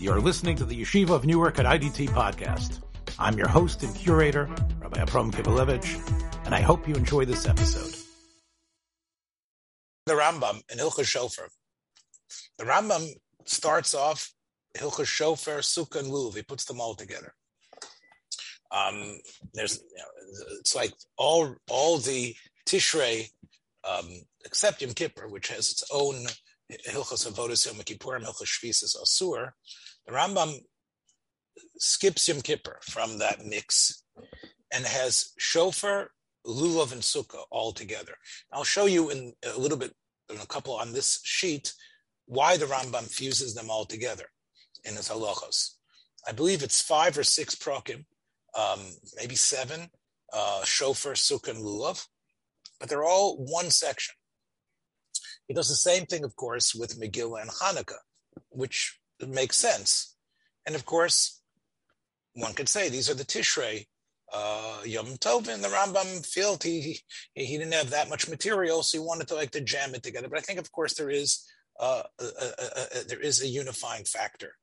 You're listening to the Yeshiva of Newark at IDT podcast. I'm your host and curator, Rabbi Abram Kibalevich, and I hope you enjoy this episode. The Rambam in Hilchah Shofar. The Rambam starts off Hilchah Shofar, Sukkah, and Lulav. He puts them all together. Um, there's, you know, it's like all all the Tishrei, um, except Yom Kippur, which has its own Hilchas Avodas Yom Kippurim, Hilchas Shvisas Asur. The Rambam skips Yom Kippur from that mix and has Shofar, Lulav, and Sukkah all together. I'll show you in a little bit, in a couple on this sheet, why the Rambam fuses them all together in his halachos. I believe it's five or six prokim, um, maybe seven, uh, shofar, sukkah, and lulav, but they're all one section. He does the same thing, of course, with Megillah and Hanukkah, which makes sense. And of course, one could say these are the Tishrei, uh, Yom Tov, and the Rambam felt he, he, he didn't have that much material, so he wanted to like to jam it together. But I think, of course, there is uh, uh, uh, there is a unifying factor.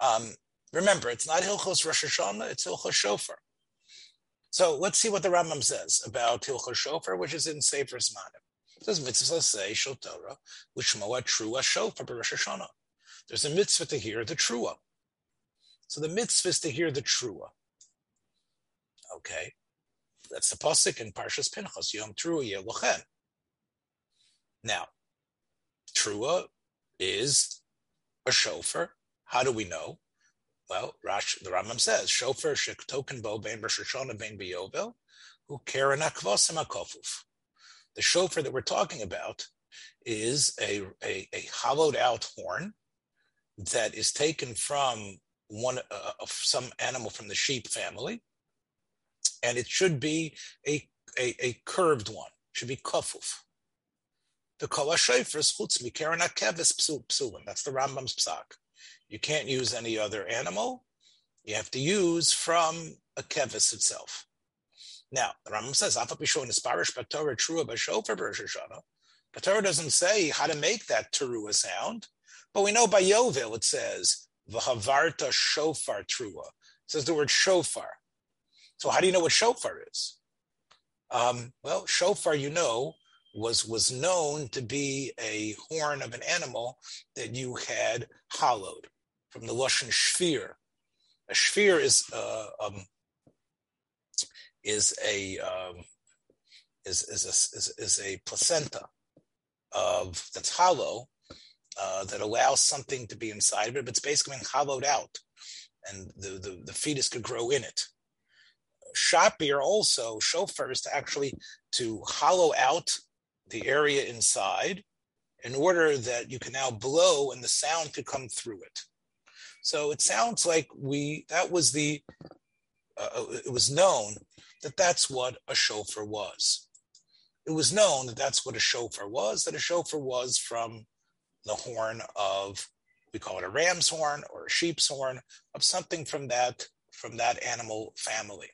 Um, remember, it's not Hilchos Rosh Hashanah, it's Hilchos Shofar. So let's see what the Rambam says about Hilchos Shofar, which is in Sefer Zmanim. It says mitzvah say shel Torah l'shmoa trua shofar Rosh Hashanah. There's a mitzvah to hear the trua. So the mitzvah is to hear the trua. Okay, that's the pasuk in Parshas Pinchas Yom Trua Yeluchen. Now, trua is a shofar. How do we know? Well, Rash, the Rambam says, shofar shektoken bo ben Rosh Hashanah ben biyovel, who keren akvasim akofuf. The shofar that we're talking about is a, a, a hollowed out horn that is taken from one uh, of some animal from the sheep family, and it should be a, a, a curved one, it should be kofuf. The kol shofars chutz mikeren akeves psulim. That's the Rambam's psak. You can't use any other animal. You have to use from a kevis itself. Now, the Rambam says, Afa bishon isparish batorah trua b'shofar b'rosh The Torah doesn't say how to make that teruah sound, but we know by Yovel it says, v'havarta shofar trua. It says the word shofar. So how do you know what shofar is? Um, well, shofar, you know, was was known to be a horn of an animal that you had hollowed from the Lashon Shfir. A Shfir is uh, um, is a um, is is a, is, is a placenta of that's hollow uh, that allows something to be inside of it, but it's basically hollowed out, and the, the, the fetus could grow in it. Shapir also shofar is to actually to hollow out the area inside in order that you can now blow and the sound could come through it. So it sounds like we that was the uh, it was known that that's what a shofar was. It was known that that's what a shofar was. That a shofar was from the horn of we call it a ram's horn or a sheep's horn of something from that from that animal family.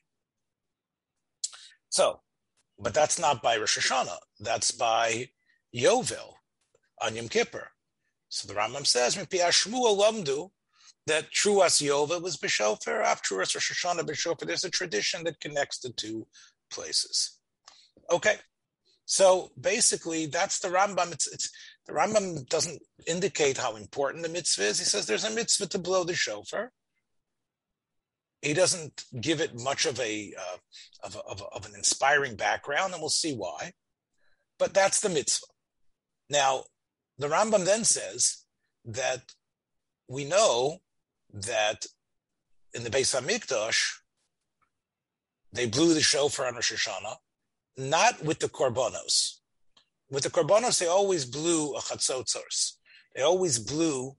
So but that's not by Rosh Hashanah. That's by Yovel on Yom Kippur. So the Rambam says, that Truas Yovel was B'Shofar, after Truas Rosh Hashanah B'Shofar. There's a tradition that connects the two places. Okay, so basically that's the Rambam. It's, it's the Rambam doesn't indicate how important the mitzvah is. He says there's a mitzvah to blow the shofar, he doesn't give it much of a, uh, of, of, a, of an inspiring background, and we'll see why. But that's the mitzvah. Now, the Rambam then says that we know that in the Beis Hamikdash, they blew the shofar on Rosh Hashanah, not with the korbanos. With the korbanos, they always blew a chatzotzos. They always blew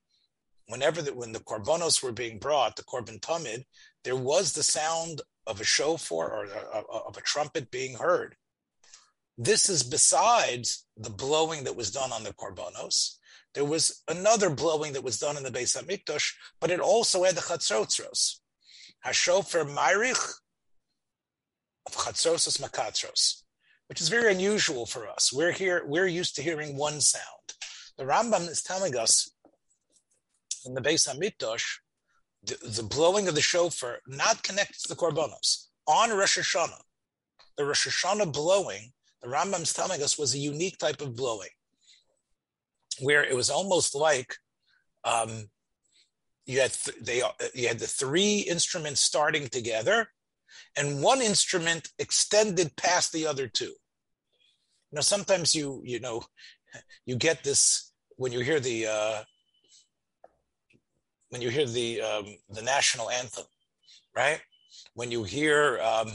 whenever the, when the korbanos were being brought, the korban tamid, there was the sound of a shofar or of a trumpet being heard. This is besides the blowing that was done on the korbanos. There was another blowing that was done in the Beis Hamikdash, but it also had the chatzrotzros. Hashofar Ma'irich of makatzros, which is very unusual for us. We're here, we're used to hearing one sound. The Rambam is telling us in the Beis Hamikdash the, the blowing of the shofar not connected to the korbanos on Rosh Hashanah. The Rosh Hashanah blowing, the Rambam's telling us, was a unique type of blowing, where it was almost like um, you had th- they you had the three instruments starting together, and one instrument extended past the other two. You know, sometimes you you know you get this when you hear the uh, when you hear the um, the national anthem, right? When you hear um,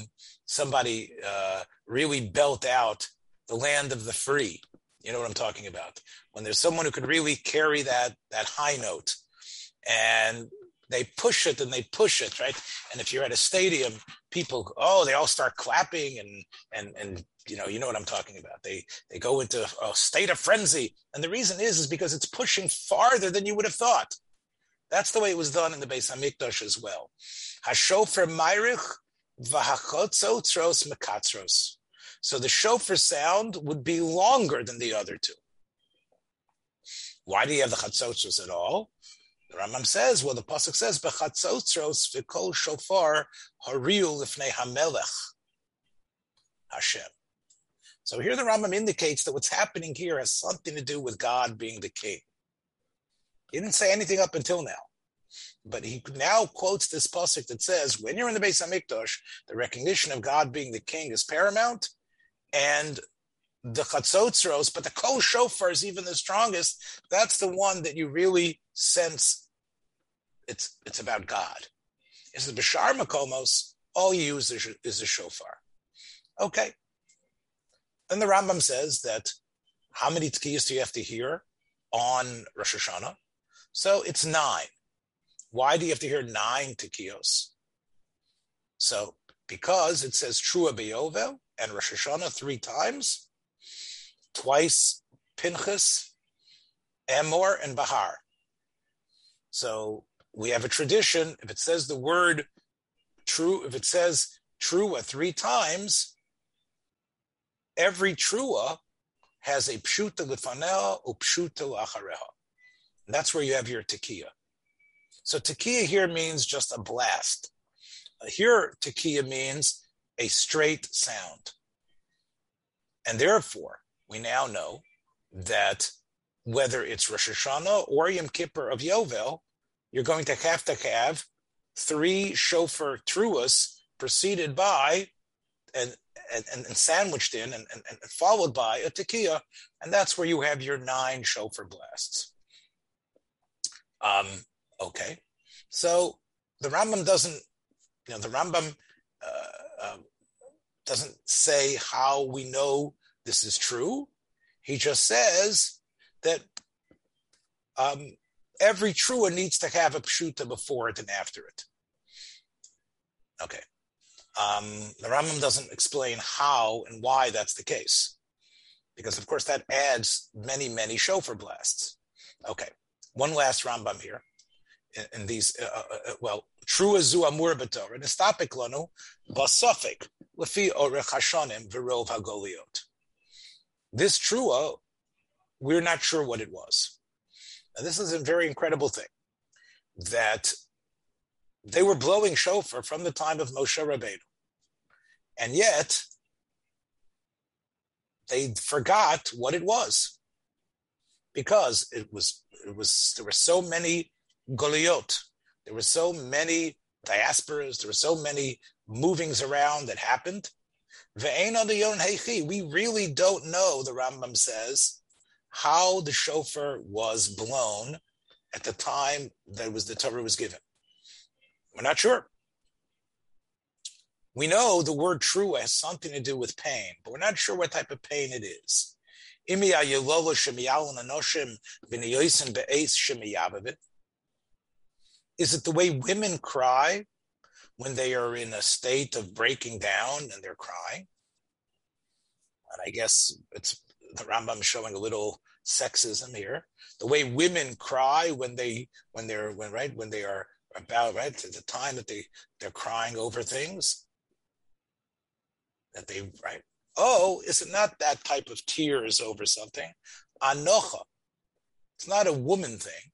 somebody uh, really belt out the land of the free, you know what I'm talking about. When there's someone who could really carry that that high note, and they push it and they push it, right? And if you're at a stadium, people, oh, they all start clapping and and and you know, you know what I'm talking about. They they go into a state of frenzy, and the reason is is because it's pushing farther than you would have thought. That's the way it was done in the Beis Hamikdash as well. Hashofer Mayrich v'hachotzotros mekatzros. So the shofar sound would be longer than the other two. Why do you have the chatzotros at all? The Rambam says, well, the pasuk says, "Bechatzotros v'kol shofar hariu lifnei hamelech Hashem." So here the Rambam indicates that what's happening here has something to do with God being the king. He didn't say anything up until now. But he now quotes this pasuk that says, when you're in the base of Hamikdash, the recognition of God being the king is paramount, and the chatzotzros, but the kol shofar is even the strongest. That's the one that you really sense it's it's about God. It's the bashar makomos. All you use is, a shofar. Okay. And the Rambam says that how many tkiyas do you have to hear on Rosh Hashanah? So it's nine. Why do you have to hear nine tekios? So because it says Trua Beyovel and Rosh Hashanah three times, twice Pinchas, Emor, and Bahar. So we have a tradition. If it says the word true, if it says Trua three times, every Trua has a pshuta lefanel or pshuta lachareha. And that's where you have your tekiah. So tekiah here means just a blast. Here, tekiah means a straight sound. And therefore, we now know that whether it's Rosh Hashanah or Yom Kippur of Yovel, you're going to have to have three shofar truas preceded by and, and, and sandwiched in and, and, and followed by a tekiah, and that's where you have your nine shofar blasts. Um, okay, so the Rambam doesn't, you know, the Rambam uh, uh, doesn't say how we know this is true. He just says that um, every trua needs to have a pshuta before it and after it. Okay. Um, the Rambam doesn't explain how and why that's the case, because of course that adds many, many shofar blasts. Okay. One last Rambam here. In, in these, uh, uh, uh well, true as zu amur b'torah, and estapik lanu basafik lefi orech hashanim v'rov hagoliot. This trua, we're not sure what it was. And this is a very incredible thing that they were blowing shofar from the time of Moshe Rabbeinu, and yet they forgot what it was because it was it was there were so many goliot, there were so many diasporas, there were so many movings around that happened. We really don't know, the Rambam says, how the shofar was blown at the time that was the Torah was given. We're not sure. We know the word true has something to do with pain, but we're not sure what type of pain it is. Is it the way women cry when they are in a state of breaking down and they're crying? And I guess it's the Rambam showing a little sexism here. The way women cry when they when they're when right when they are about right at the time that they they're crying over things that they right oh is it not that type of tears over something anocha it's not a woman thing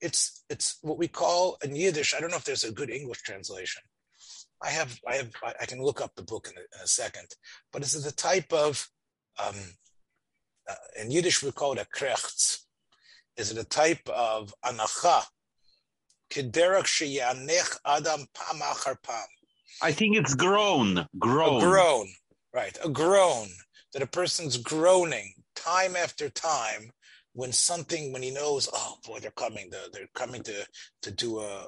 it's it's what we call in Yiddish. I don't know if there's a good English translation. I have I have I can look up the book in a, in a second, but it's the type of um, uh, in Yiddish we call it a krechts. Is it a type of anacha? Kederach sheyanech adam pam achar pam. I think it's groan, groan, a groan, right? A groan that a person's groaning time after time when something when he knows oh boy they're coming they're, they're coming to to do a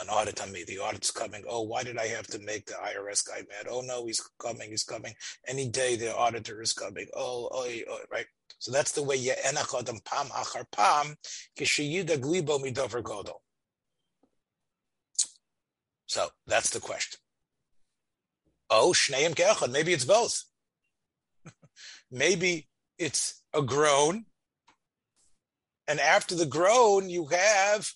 an audit on me. The audit's coming. Oh why did i have to make the irs guy mad? Oh no he's coming he's coming. Any day the auditor is coming. Oh oh, oh right? So that's the way you enachadam pam achar pam kishiyida glibo midover godol. So that's the question. Oh shneim keachad maybe it's both. Maybe it's a groan and after the groan, you have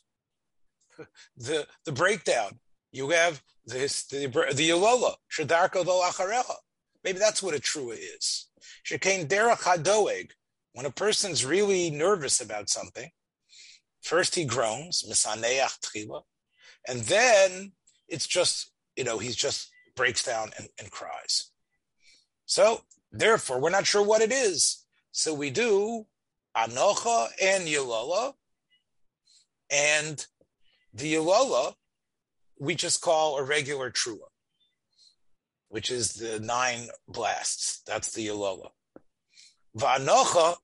the the breakdown. You have this the the Yolola, Shadarko do Acharecha. Maybe that's what a trua is. Shekain derech hadoeg. When a person's really nervous about something, first he groans, misaneach tchila, and then it's just, you know, he just breaks down and, and cries. So therefore, we're not sure what it is. So we do Anocha and Yalola. And the Yalola, we just call a regular Trua, which is the nine blasts. That's the Yalola. Vanocha,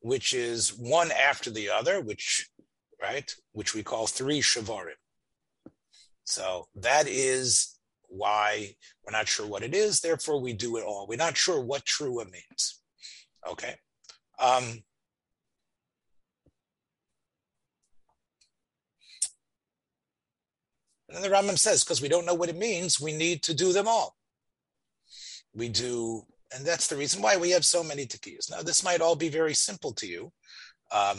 which is one after the other, which, right, which we call three Shavarim. So that is why we're not sure what it is. Therefore, we do it all. We're not sure what Trua means. Okay. Um, And the Rambam says, because we don't know what it means, we need to do them all. We do, and that's the reason why we have so many tikiyas. Now, this might all be very simple to you. Um,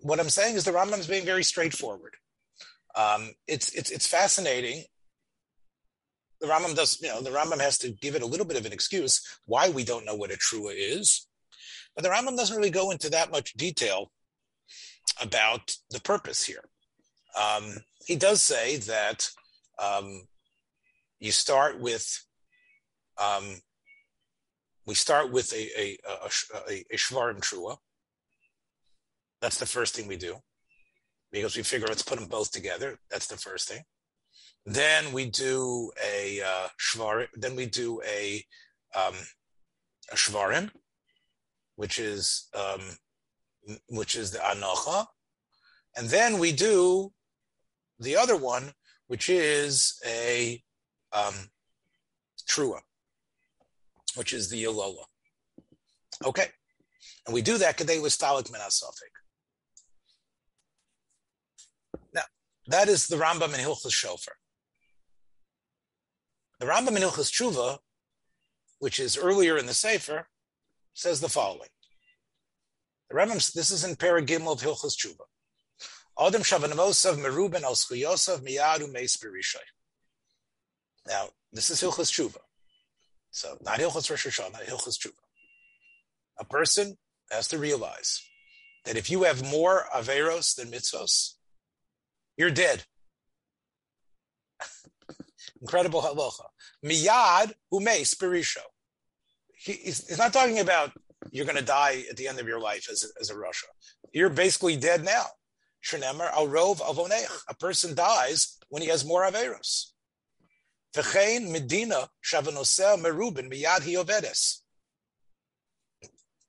what I'm saying is the Rambam is being very straightforward. Um, it's it's it's fascinating. The Rambam does, you know, the Rambam has to give it a little bit of an excuse why we don't know what a trua is, but the Rambam doesn't really go into that much detail about the purpose here. Um, he does say that um, you start with um, we start with a a, a, a, a shvarim trua. That's the first thing we do because we figure let's put them both together. That's the first thing. Then we do a uh, shvarim. Then we do a um, a shvarim, which is um, which is the anocha, and then we do the other one, which is a um, trua, which is the Yolola. Okay. And we do that kadei listalik min Now, that is the Rambam in Hilchas Shofar. The Rambam in Hilchas Tshuva, which is earlier in the Sefer, says the following. The Rambam, this is in Paragimel of Hilchas Tshuva. Adam Meruben al Miyadu Now, this is Hilchas Tshuva. So, not Hilchas Rosh Hashanah, Hilchas Tshuva. A person has to realize that if you have more Averos than mitzvos, you're dead. Incredible halacha. Miyad umeis berisho. He's, not talking about you're going to die at the end of your life as a, as a rasha. You're basically dead now. Shenemer al rov avonech. A person dies when he has more averos. V'chein medina shavanosel merubin miyad hiovedes.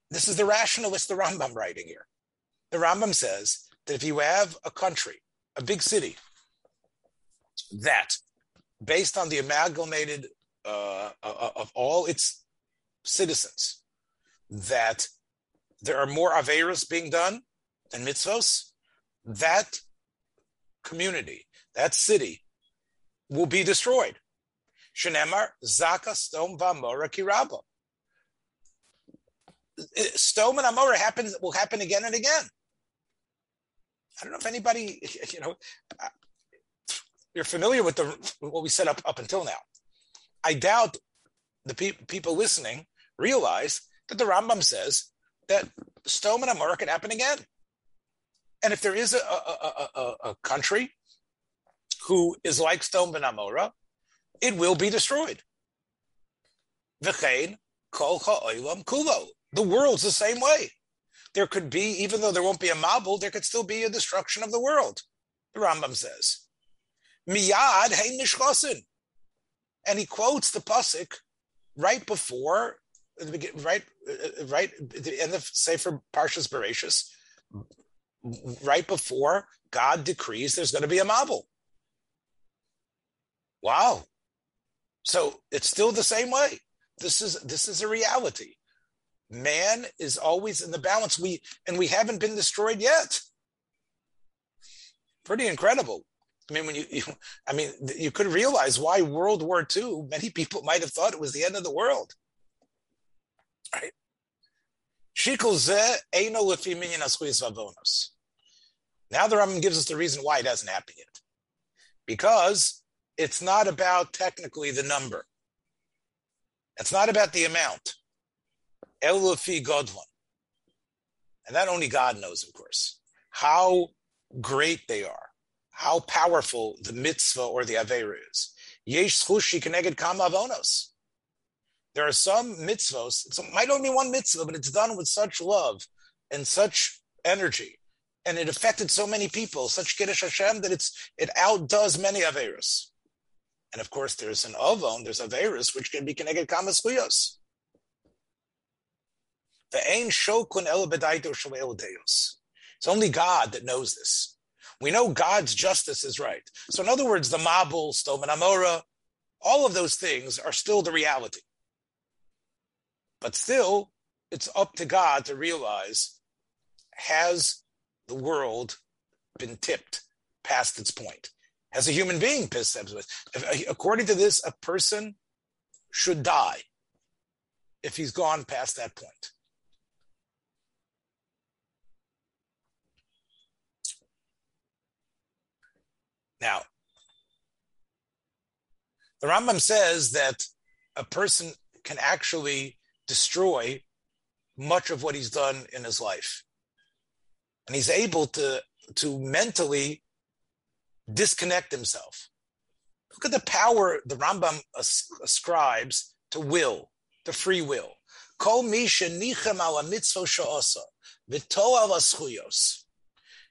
This is the rationalist, the Rambam writing here. The Rambam says that if you have a country, a big city, that based on the amalgamated uh, uh of all its citizens, that there are more averos being done than mitzvos, that community, that city, will be destroyed. Shenemar Zaka Sdom Vamora Kiraba. Sdom and Amora happens will happen again and again. I don't know if anybody, you know, you're familiar with the what we set up up until now. I doubt the pe- people listening realize that the Rambam says that Sdom and Amora can happen again. And if there is a, a, a, a country who is like Sdom ben Amora, it will be destroyed. V'chein kol ha'olam kulo. The world's the same way. There could be, even though there won't be a Mabul, there could still be a destruction of the world. The Rambam says, Miyad hein nishchosin. And he quotes the pasuk right before, right, uh, uh, right at the end of Sefer Parshas Bereshis, right before God decrees there's going to be a Mabul. Wow. So it's still the same way. This is this is a reality. Man is always in the balance. We and we haven't been destroyed yet. Pretty incredible. I mean, when you, you I mean, you could realize why World War II. Many people might have thought it was the end of the world. Right? Now the Rambam gives us the reason why it hasn't happened yet. Because it's not about technically the number. It's not about the amount. Elufi Godwan. And that only God knows, of course, how great they are, how powerful the mitzvah or the Avera is. Yesh chushi keneged kama avonos. There are some mitzvahs, it might only be one mitzvah, but it's done with such love and such energy. And it affected so many people, such Kiddush Hashem, that it's it outdoes many Averas. And of course, there's an Ovon, there's Averas, which can be connected Kama Skuyos. The Ein Shokun El Bedaito Deus. It's only God that knows this. We know God's justice is right. So, in other words, the Mabul, Stoman Amora, all of those things are still the reality. But still, it's up to God to realize has the world been tipped past its point? Has a human being pissed uh, According to this, a person should die if he's gone past that point. Now, the Rambam says that a person can actually destroy much of what he's done in his life. And he's able to, to mentally disconnect himself. Look at the power the Rambam ascribes to will, to free will.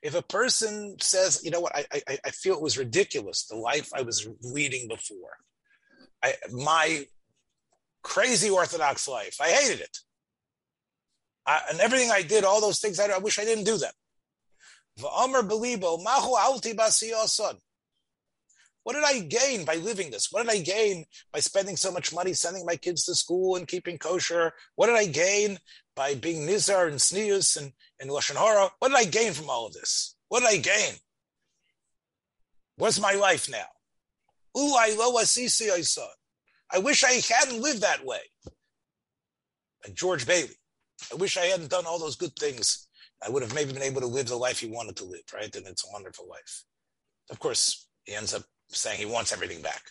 If a person says, you know what, I, I, I feel it was ridiculous, the life I was leading before, I, my crazy Orthodox life, I hated it. I, and everything I did, all those things, I, I wish I didn't do them. What did I gain by living this? What did I gain by spending so much money sending my kids to school and keeping kosher? What did I gain by being nizar and sneus and, and lashon hara? What did I gain from all of this? What did I gain? What's my life now? I wish I hadn't lived that way. Like George Bailey. I wish I hadn't done all those good things. I would have maybe been able to live the life he wanted to live, right? And it's a wonderful life. Of course, he ends up saying he wants everything back.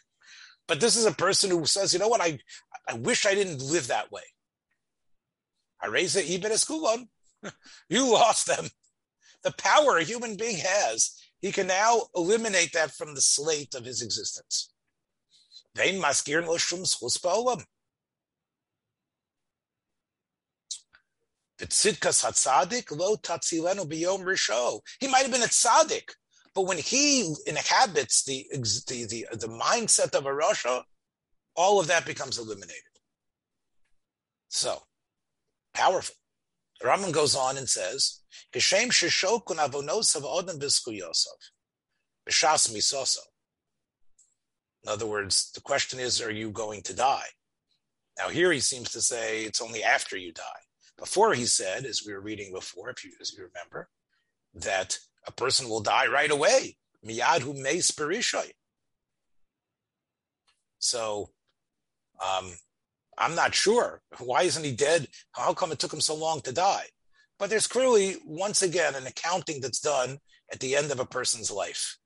But this is a person who says, you know what, I, I wish I didn't live that way. Hareza Ibn Eskulon. You lost them. The power a human being has, he can now eliminate that from the slate of his existence. Vein maskir lo shum schus ba'olam. V'tzidkas hatzadik lo tatzilenu biyom risho. He might have been a tzaddik, but when he inhabits the, the, the, the mindset of a Rasha, all of that becomes eliminated. So, powerful. The Rambam goes on and says, "Geshem sheshokun avonosav odem v'skuyosov, b'shas misoso." In other words, the question is, are you going to die? Now here he seems to say it's only after you die. Before he said, as we were reading before, if you, as you remember, that a person will die right away. So um, I'm not sure. Why isn't he dead? How come it took him so long to die? But there's clearly, once again, an accounting that's done at the end of a person's life.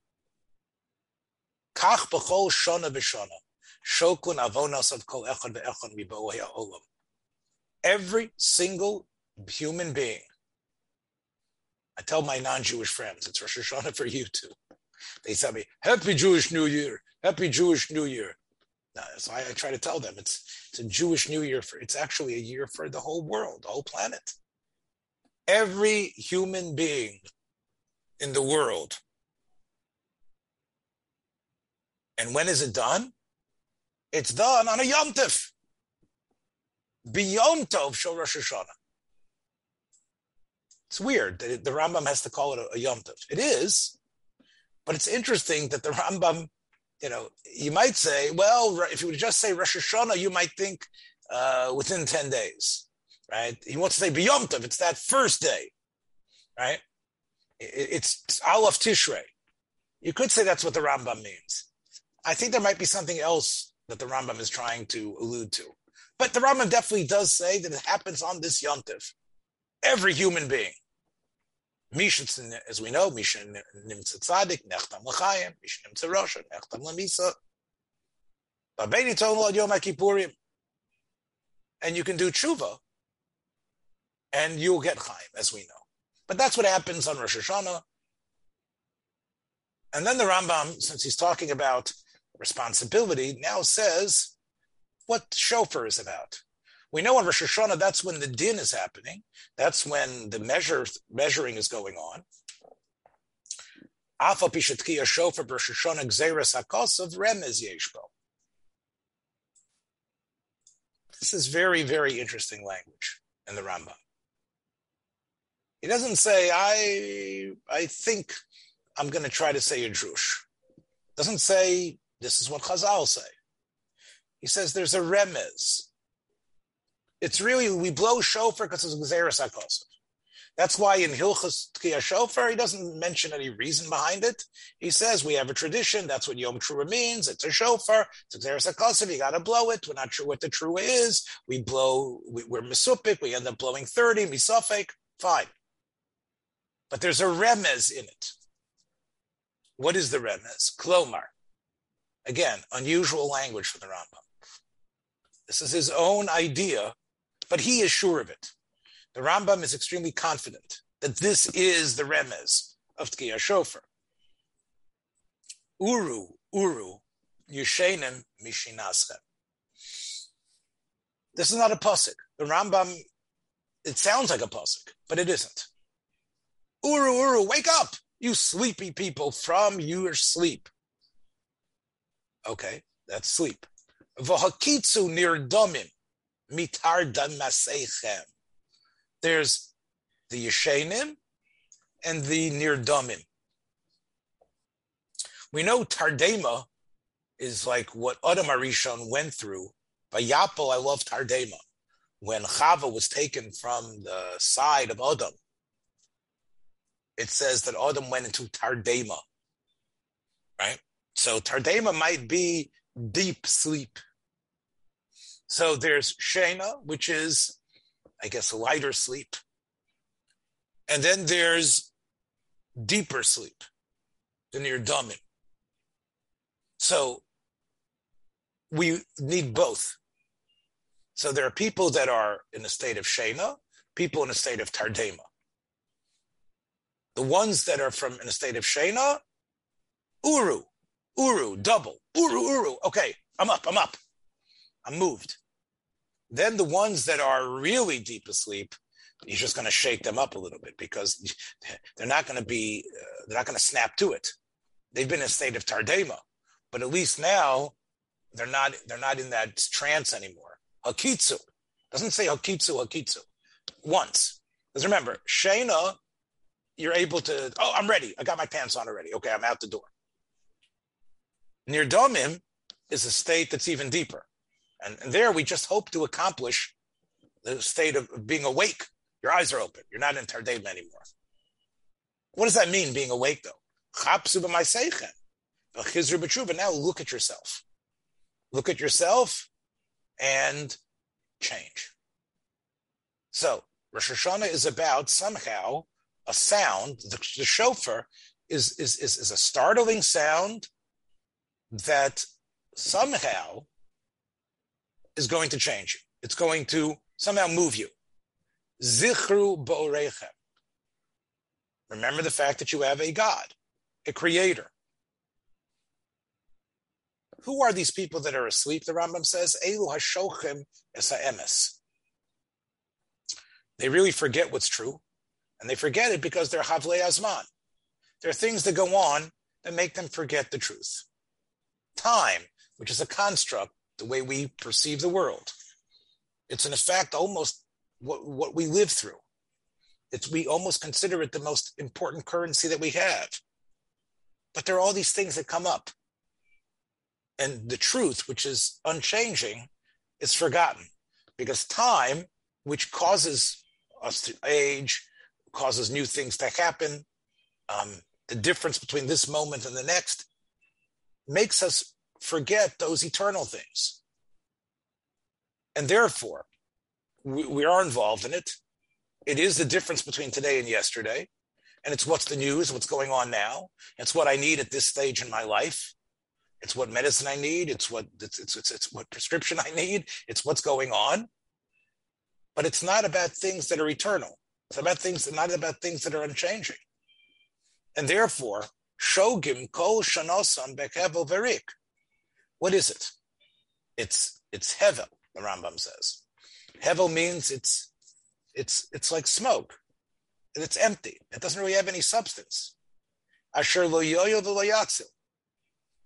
Kach b'chol v'shona. Shokun avonos of kol echad ve'echad. Every single human being I tell my non-Jewish friends, it's Rosh Hashanah for you too. They tell me, Happy Jewish New Year, Happy Jewish New Year. so I, I, try to tell them it's it's a Jewish New Year for it's actually a year for the whole world, the whole planet. Every human being in the world. And when is it done? It's done on a Yom Tif. B'Yom Tov Shal Rosh Hashanah. It's weird that the Rambam has to call it a, a Yom Tov. It is, but it's interesting that the Rambam, you know, you might say, well, if you would just say Rosh Hashanah, you might think uh, within 10 days, right? He wants to say B'Yom Tov, it's that first day, right? It's, it's Aleph Tishrei. You could say that's what the Rambam means. I think there might be something else that the Rambam is trying to allude to. But the Rambam definitely does say that it happens on this Yom Tov. Every human being. Misha, as we know, Misha nimtza tzadik, nechtam l'chayim, Misha nimtza rosha, nechtam l'misa. Babeni told Yom HaKippurim. And you can do tshuva, and you'll get chayim, as we know. But that's what happens on Rosh Hashanah. And then the Rambam, since he's talking about responsibility, now says what shofar is about. We know on Rosh Hashanah that's when the din is happening. That's when the measure measuring is going on. Afa pishatkiya shofar Rosh Hashanah remez yeshbo. This is very, very interesting language in the Rambam. He doesn't say, I, I think I'm going to try to say a drush. Doesn't say, this is what Chazal say. He says there's a remez. It's really we blow shofar because it's Gezeres HaKosov. That's why in Hilchas Tkiya Shofar, he doesn't mention any reason behind it. He says we have a tradition. That's what Yom Truah means. It's a shofar. It's a HaKosov. You got to blow it. We're not sure what the Trua is. We blow, we, are Mesupik. We end up blowing 30, Misafek. Fine. But there's a remez in it. What is the remez? Klomar. Again, unusual language for the Rambam. This is his own idea but he is sure of it. The Rambam is extremely confident that this is the remez of Tkiya Shofar. Uru, Uru, Yushenim Mishinaschem. This is not a pasuk. The Rambam, it sounds like a pasuk, but it isn't. Uru, Uru, wake up, you sleepy people, from your sleep. Okay, that's sleep. V'hakitzu nirdomim mitar damasechem. There's the Yeshenim and the Nirdomim. We know Tardema is like what Adam Arishon went through. By Yapel, I love Tardema. When Chava was taken from the side of Adam, it says that Adam went into Tardema. Right? So Tardema might be deep sleep. So there's Shena, which is, I guess, lighter sleep. And then there's deeper sleep, the Nirdomim. So we need both. So there are people that are in a state of Shena, people in a state of Tardema. The ones that are from in a state of Shena, Uru, Uru, double, Uru, Uru. Okay, I'm up, I'm up. I'm moved. Then the ones that are really deep asleep, you're just going to shake them up a little bit because they're not going to be, uh, they're not going to snap to it. They've been in a state of tardema, but at least now they're not, they're not in that trance anymore. Hakitsu doesn't say hakitsu, hakitsu once. Because remember, Shana, you're able to, oh, I'm ready. I got my pants on already. Okay, I'm out the door. Near is a state that's even deeper. And, and there we just hope to accomplish the state of being awake. Your eyes are open. You're not in Tardem anymore. What does that mean, being awake, though? Now look at yourself. Look at yourself and change. So, Rosh Hashanah is about somehow a sound, the, the shofar is, is, is, is a startling sound that somehow is going to change you. It's going to somehow move you. Zichru bo'orechem. Remember the fact that you have a God, a creator. Who are these people that are asleep? The Rambam says, Elu hashochem emes. They really forget what's true, and they forget it because they're havle azman. There are things that go on that make them forget the truth. Time, which is a construct, the way we perceive the world. It's in effect almost what, what we live through. It's we almost consider it the most important currency that we have. But there are all these things that come up. And the truth, which is unchanging, is forgotten. Because time, which causes us to age, causes new things to happen, um, the difference between this moment and the next makes us forget those eternal things. And therefore, we, we, are involved in it. It is the difference between today and yesterday. And it's what's the news, what's going on now. It's what I need at this stage in my life. It's what medicine I need. It's what it's, it's, it's, it's what prescription I need. It's what's going on. But it's not about things that are eternal. It's about things, not about things that are unchanging. And therefore, Shogim Kol Shanosan Bekevel Verik. What is it? It's it's Hevel, the Rambam says. Hevel means it's it's it's like smoke. And it's empty. It doesn't really have any substance. Asher lo yoyo yatzil.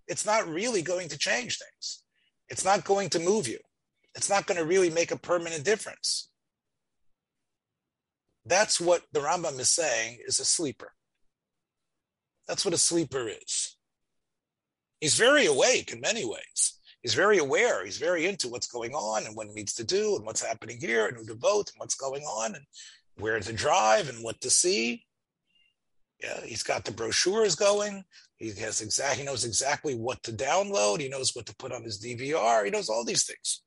It's not really going to change things. It's not going to move you. It's not going to really make a permanent difference. That's what the Rambam is saying is a sleeper. That's what a sleeper is. He's very awake in many ways. He's very aware. He's very into what's going on and what he needs to do and what's happening here and who to vote and what's going on and where to drive and what to see. Yeah, he's got the brochures going. He has exact. He knows exactly what to download. He knows what to put on his DVR. He knows all these things,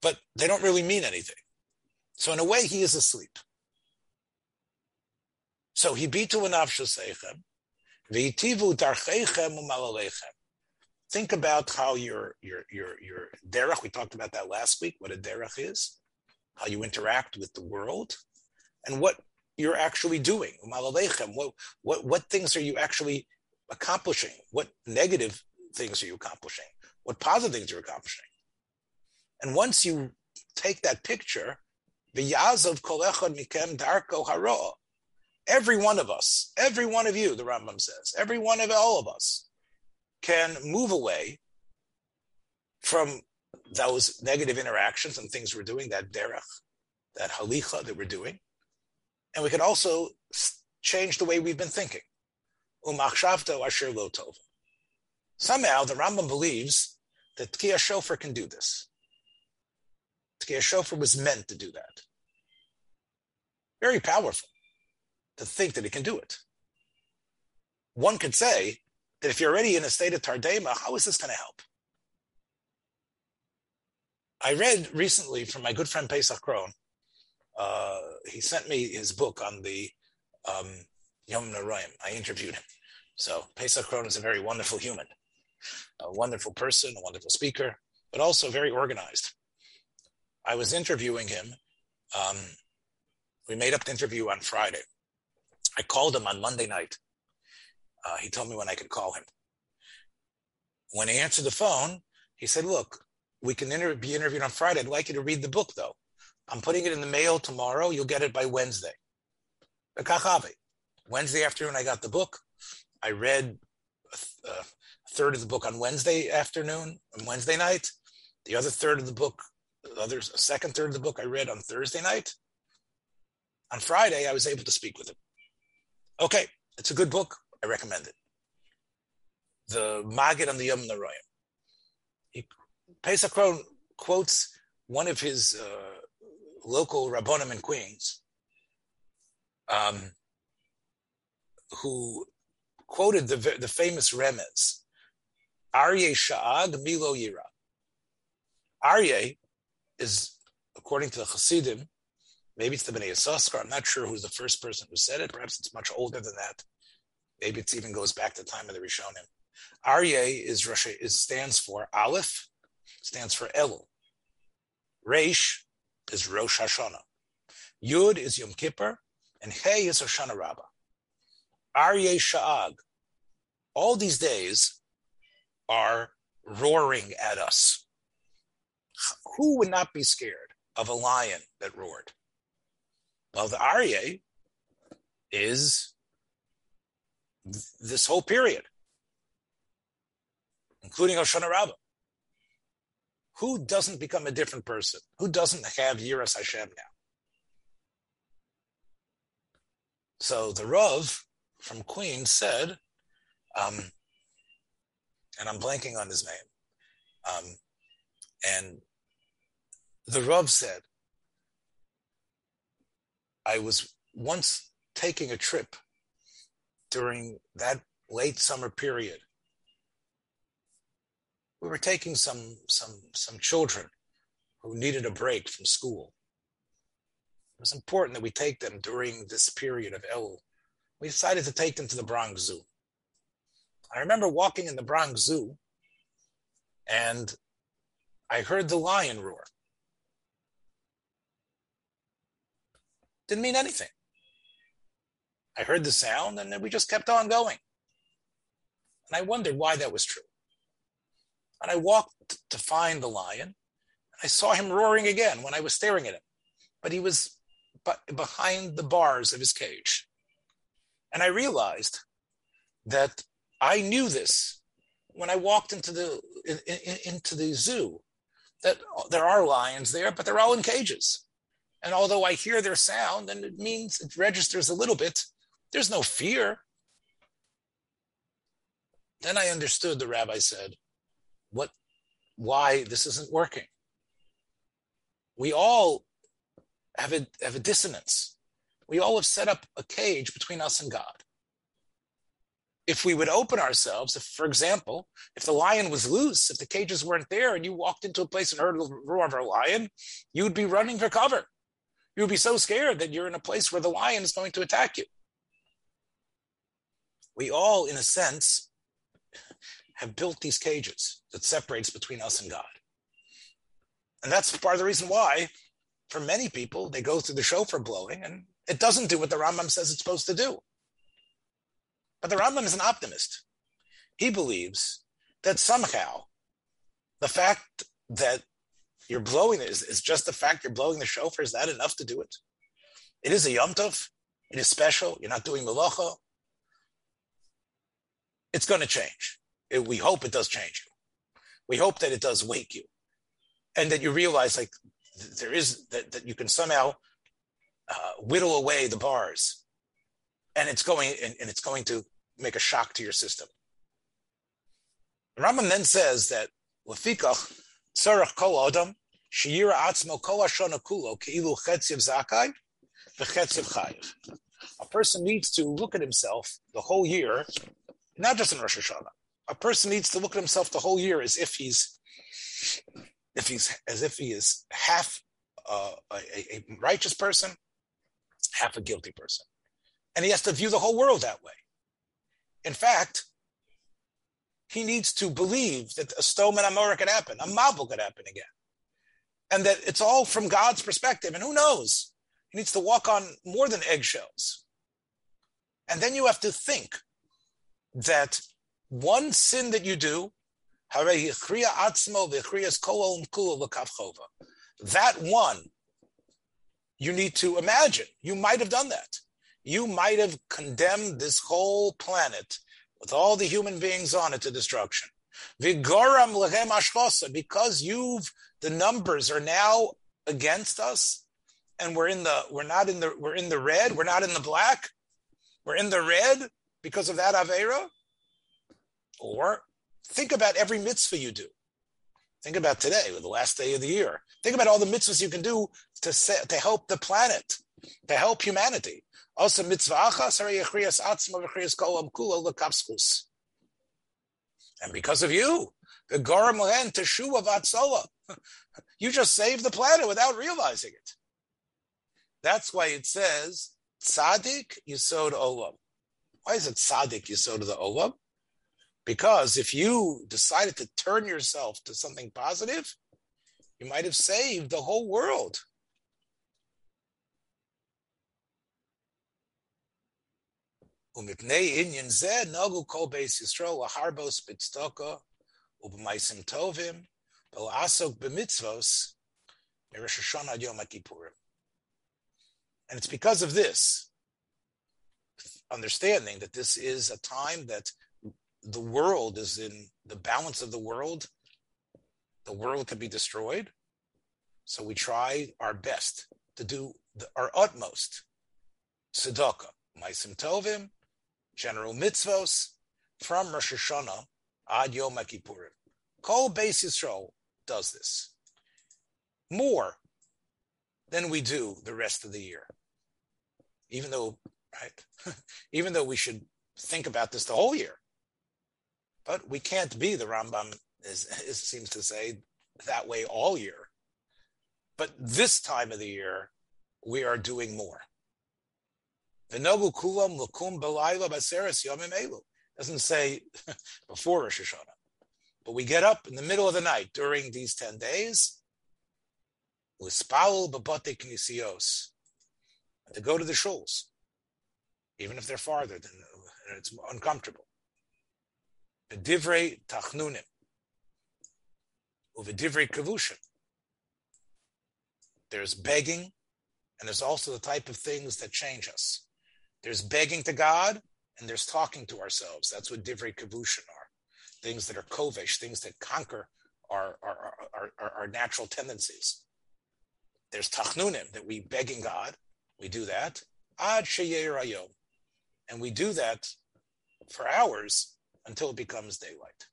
but they don't really mean anything. So in a way, he is asleep. So he bitu anavshasechem, v'itivu umalalechem. Think about how your your your your derech. We talked about that last week. What a derech is, how you interact with the world, and what you're actually doing. Umalalechem. What what what things are you actually accomplishing? What negative things are you accomplishing? What positive things are you accomplishing? And once you take that picture, v'yazov kol echad mikem darko haro every one of us, every one of you, the Rambam says, every one of all of us can move away from those negative interactions and things we're doing, that derech, that halicha that we're doing. And we can also change the way we've been thinking. Somehow the Rambam believes that Tkiya Shofar can do this. Tkiya Shofar was meant to do that. Very powerful to think that it can do it. One could say that if you're already in a state of tardema, how is this going to help? I read recently from my good friend Pesach Krohn. Uh, he sent me his book on the um, Yom Narayim. I interviewed him. So Pesach Krohn is a very wonderful human, a wonderful person, a wonderful speaker, but also very organized. I was interviewing him. Um, we made up the interview on Friday. I called him on Monday night. Uh, he told me when I could call him. When he answered the phone, he said, Look, we can inter- be interviewed on Friday. I'd like you to read the book, though. I'm putting it in the mail tomorrow. You'll get it by Wednesday. Wednesday afternoon, I got the book. I read a, th- a third of the book on Wednesday afternoon, and Wednesday night. The other third of the book, the other second third of the book, I read on Thursday night. On Friday, I was able to speak with him. Okay, it's a good book. I recommend it. The Magid on the Yom Narayim. He, Pesach Krohn quotes one of his uh, local Rabbonim in Queens, um, who quoted the, the famous Remez, Aryeh Sha'ag Milo Yira. Aryeh is, according to the Hasidim, Maybe it's the Bnei Yissaschar. I'm not sure who's the first person who said it. Perhaps it's much older than that. Maybe it even goes back to the time of the Rishonim. Aryeh is Rosh, is stands for Aleph, stands for Elul. Reish is Rosh Hashanah. Yud is Yom Kippur, and Hey is Hoshana Rabbah. Aryeh Sha'ag. All these days are roaring at us. Who would not be scared of a lion that roared? Well, the Aryeh is this whole period, including Hoshana Rabbah. Who doesn't become a different person? Who doesn't have Yiras Hashem now? So the Rav from Queens said, um, and I'm blanking on his name, um, and the Rav said, I was once taking a trip during that late summer period. We were taking some some some children who needed a break from school. It was important that we take them during this period of Elul. We decided to take them to the Bronx Zoo. I remember walking in the Bronx Zoo and I heard the lion roar. Didn't mean anything. I heard the sound and then we just kept on going. And I wondered why that was true. And I walked to find the lion. And I saw him roaring again when I was staring at him. But he was behind the bars of his cage. And I realized that I knew this when I walked into the in, in, into the zoo that there are lions there, but they're all in cages. And although I hear their sound and it means it registers a little bit, there's no fear. Then I understood the rabbi said, what why this isn't working. We all have a, have a dissonance. We all have set up a cage between us and God. If we would open ourselves, if, for example, if the lion was loose, if the cages weren't there, and you walked into a place and heard the roar of a lion, you would be running for cover. You would be so scared that you're in a place where the lion is going to attack you. We all, in a sense, have built these cages that separates between us and God. And that's part of the reason why for many people, they go through the shofar blowing and it doesn't do what the Rambam says it's supposed to do. But the Rambam is an optimist. He believes that somehow the fact that you're blowing it is, is just the fact you're blowing the shofar. Is that enough to do it? It is a Yom Tov. It is special. You're not doing melacha. It's going to change. It, we hope it does change you. We hope that it does wake you. And that you realize, like, there is that, that you can somehow uh, whittle away the bars, and it's going and, and, it's going to make a shock to your system. The Rambam then says that lefikach tzarach kol adam sheyira atzmo kol kulo keilu chetziv zakai chayiv. A person needs to look at himself the whole year, not just in Rosh Hashanah. A person needs to look at himself the whole year as if he's if he's as if he is half uh, a, a righteous person, half a guilty person, and he has to view the whole world that way. In fact, he needs to believe that a Sdom and Amora could happen, a Mabul could happen again, and that it's all from God's perspective. And who knows? He needs to walk on more than eggshells. And then you have to think that one sin that you do that one, you need to imagine. You might have done that. You might have condemned this whole planet with all the human beings on it to destruction. Because you've the numbers are now against us, and we're in the we're not in the we're in the red, we're not in the black, we're in the red because of that Avera. Or Think about every mitzvah you do. Think about today, the last day of the year. Think about all the mitzvahs you can do to set, to help the planet, to help humanity. Also, mitzvah and because of you, the Goram Len Teshuva Vatsola, you just saved the planet without realizing it. That's why it says Tzaddik Yisod Olam. Why is it Tzaddik Yisod the Olam? Because if you decided to turn yourself to something positive, you might have saved the whole world. Umipnei inyan kol beis ub'maisim tovim asok b'mitzvos Hashanah Yom Kippurim. And it's because of this understanding that this is a time that the world is in the balance of the world. The world can be destroyed. So we try our best to do the, our utmost. Tzedakah, Maisim Tovim, general mitzvos, from Rosh Hashanah ad Yom Kippurim. Kol Beis Yisrael does this more than we do the rest of the year. Even though, right? Even though we should think about this the whole year. But we can't be, the Rambam is, is, seems to say, that way all year. But this time of the year, we are doing more. V'nogu. Doesn't say before Rosh Hashanah. But we get up in the middle of the night during these 10 days, to go to the shuls, even if they're farther than it's uncomfortable. Tachnunim. There's begging, and there's also the type of things that change us. There's begging to God, and there's talking to ourselves. That's what divrei kavushin are. Things that are kovish, things that conquer our, our, our, our, our natural tendencies. There's tachnunim, that we begging God. We do that. Ad. And we do that for hours until it becomes daylight.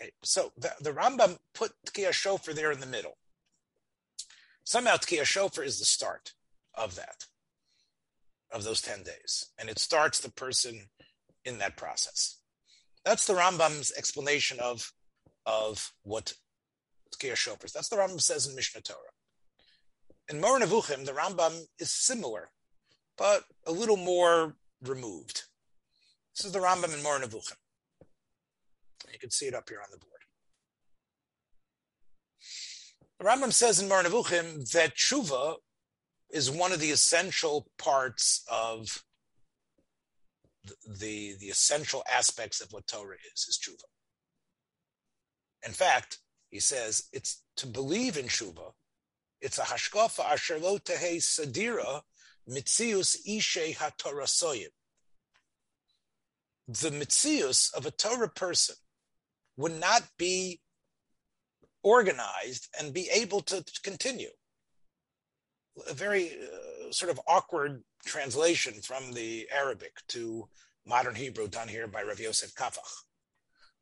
Okay, so the, the Rambam put Tkiya Shofar there in the middle. Somehow Tkiya Shofar is the start of that, of those 10 days. And it starts the person in that process. That's the Rambam's explanation of, of what Tkiya Shofar is. That's the Rambam says in Mishnah Torah. In Moreh Nevuchim, the Rambam is similar, but a little more removed. This is the Rambam in Moreh Nevuchim. You can see it up here on the board. The Rambam says in Moreh Nevuchim that tshuva is one of the essential parts of the, the, essential aspects of what Torah is, is tshuva. In fact, he says it's to believe in tshuva, it's a hashkafa asher lo tehe sadira mitzius ishe hatorasoyim. The mitzius of a Torah person would not be organized and be able to continue. A very uh, sort of awkward translation from the Arabic to modern Hebrew done here by Rav Yosef Kafach.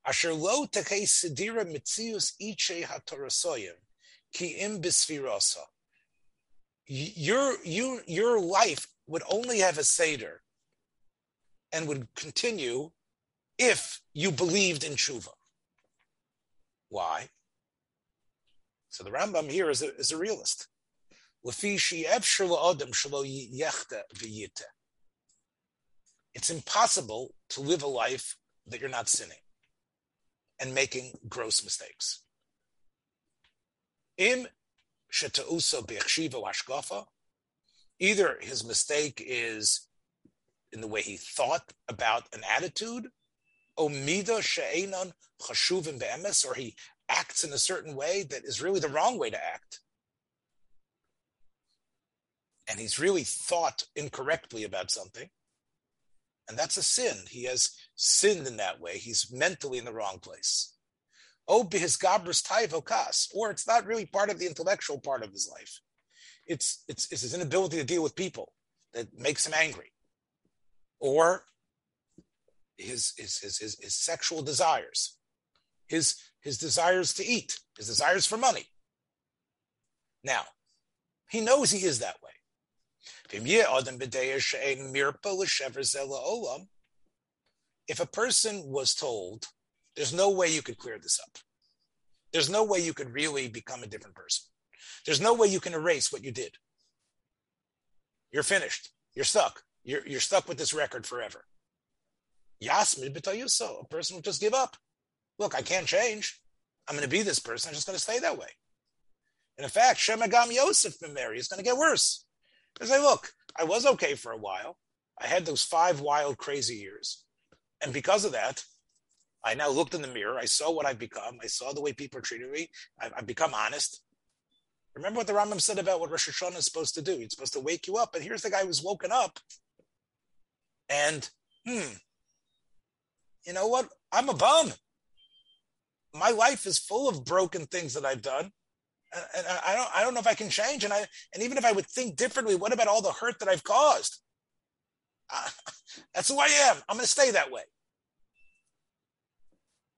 Asher lo tekei sidira mitzius iche hatorasoyim ki im bisfirosa. Your, you, your life would only have a Seder and would continue if you believed in tshuva. Why? So the Rambam here is a, is a realist. It's impossible to live a life that you're not sinning and making gross mistakes. Either his mistake is in the way he thought about an attitude, or he acts in a certain way that is really the wrong way to act. And he's really thought incorrectly about something. And that's a sin. He has sinned in that way. He's mentally in the wrong place. Oh, taivokas, or it's not really part of the intellectual part of his life. It's, it's, it's his inability to deal with people that makes him angry. Or his, his, his, his, his sexual desires, his, his desires to eat, his desires for money. Now, he knows he is that way. If a person was told, there's no way you could clear this up. There's no way you could really become a different person. There's no way you can erase what you did. You're finished. You're stuck. You're, you're stuck with this record forever. Yasmid b'tayuso. A person will just give up. Look, I can't change. I'm going to be this person. I'm just going to stay that way. And in fact, Shemagam Yosef married. It's going to get worse. Because say, look, I was okay for a while. I had those five wild, crazy years. And because of that, I now looked in the mirror. I saw what I've become. I saw the way people are treating me. I've, I've become honest. Remember what the Rambam said about what Rosh Hashanah is supposed to do? It's supposed to wake you up. And here's the guy who's woken up. And, hmm, you know what? I'm a bum. My life is full of broken things that I've done. And I don't, I don't know if I can change. And I, and even if I would think differently, what about all the hurt that I've caused? Uh, that's who I am. I'm going to stay that way.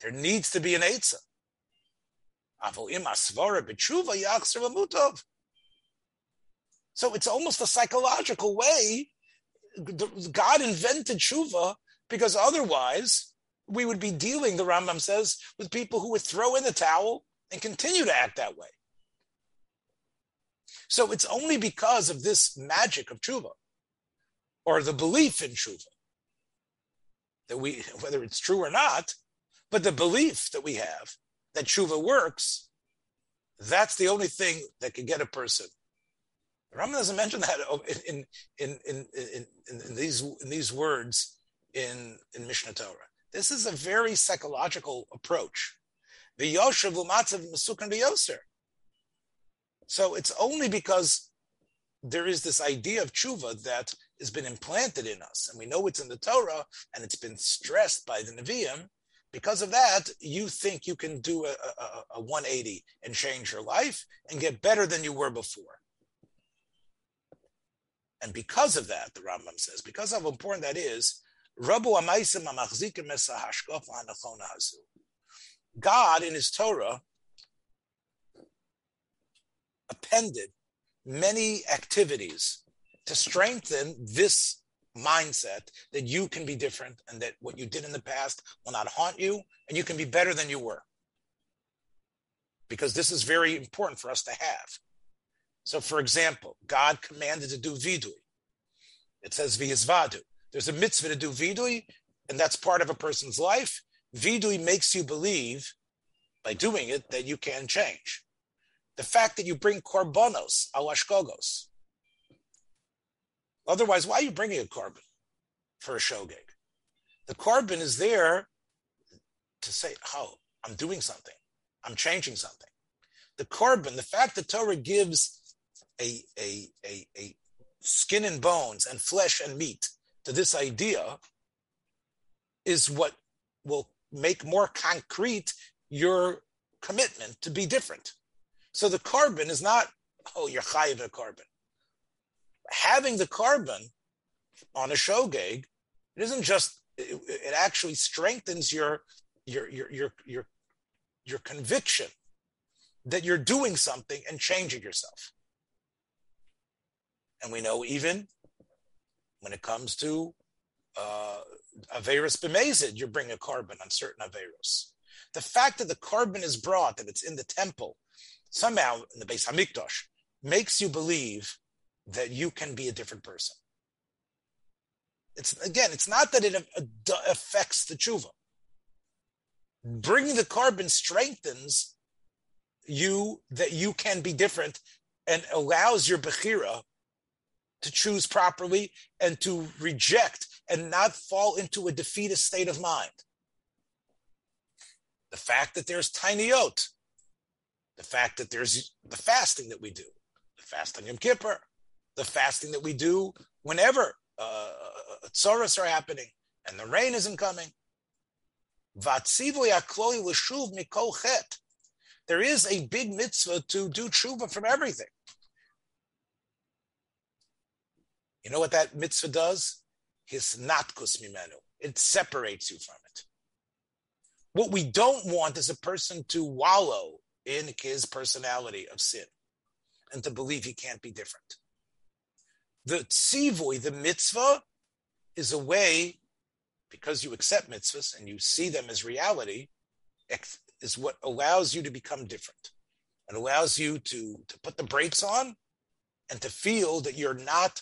There needs to be an Eitzah. So it's almost a psychological way. God invented tshuva because otherwise we would be dealing, the Rambam says, with people who would throw in the towel and continue to act that way. So it's only because of this magic of tshuva or the belief in tshuva that we, whether it's true or not, but the belief that we have that tshuva works, that's the only thing that can get a person. Rambam doesn't mention that in in, in, in, in, these in these words in, in Mishnah Torah. This is a very psychological approach. The Yoshev Umatzav Masukan Yoser. So it's only because there is this idea of tshuva that has been implanted in us, and we know it's in the Torah, and it's been stressed by the Nevi'im, because of that, you think you can do a, a, a 180 and change your life and get better than you were before. And because of that, the Rambam says, because of how important that is, God in his Torah appended many activities to strengthen this mindset that you can be different and that what you did in the past will not haunt you and you can be better than you were. Because this is very important for us to have. So, for example, God commanded to do vidui. It says v'yizvadu. There's a mitzvah to do vidui, and that's part of a person's life. Vidui makes you believe, by doing it, that you can change. The fact that you bring korbanos, awashkogos, Otherwise, why are you bringing a korban for a shogeg? The korban is there to say, oh, I'm doing something. I'm changing something. The korban, the fact that Torah gives a, a, a, a skin and bones and flesh and meat to this idea is what will make more concrete your commitment to be different. So the korban is not, oh, you're chayiv a korban having the korban on a shogeg, it isn't just it, it actually strengthens your your your your your your conviction that you're doing something and changing yourself. And we know even when it comes to uh, Averis Bemazid, you bring a korban on certain Averos. The fact that the korban is brought, that it's in the temple, somehow in the Beis Hamikdash, makes you believe that you can be a different person. It's again, it's not that it uh, affects the tshuva. Bringing the korban strengthens you that you can be different and allows your bechira to choose properly and to reject and not fall into a defeatist state of mind. The fact that there's tiny oat, the fact that there's the fasting that we do, the fast on Yom Kippur, the fasting that we do whenever uh, are happening and the rain isn't coming. There is a big mitzvah to do tshuva from everything. You know what that mitzvah does? His natkus mimenu. It separates you from it. What we don't want is a person to wallow in his personality of sin and to believe he can't be different. The tzivoy, the mitzvah, is a way, because you accept mitzvahs and you see them as reality, is what allows you to become different. It allows you to, to put the brakes on and to feel that you're not,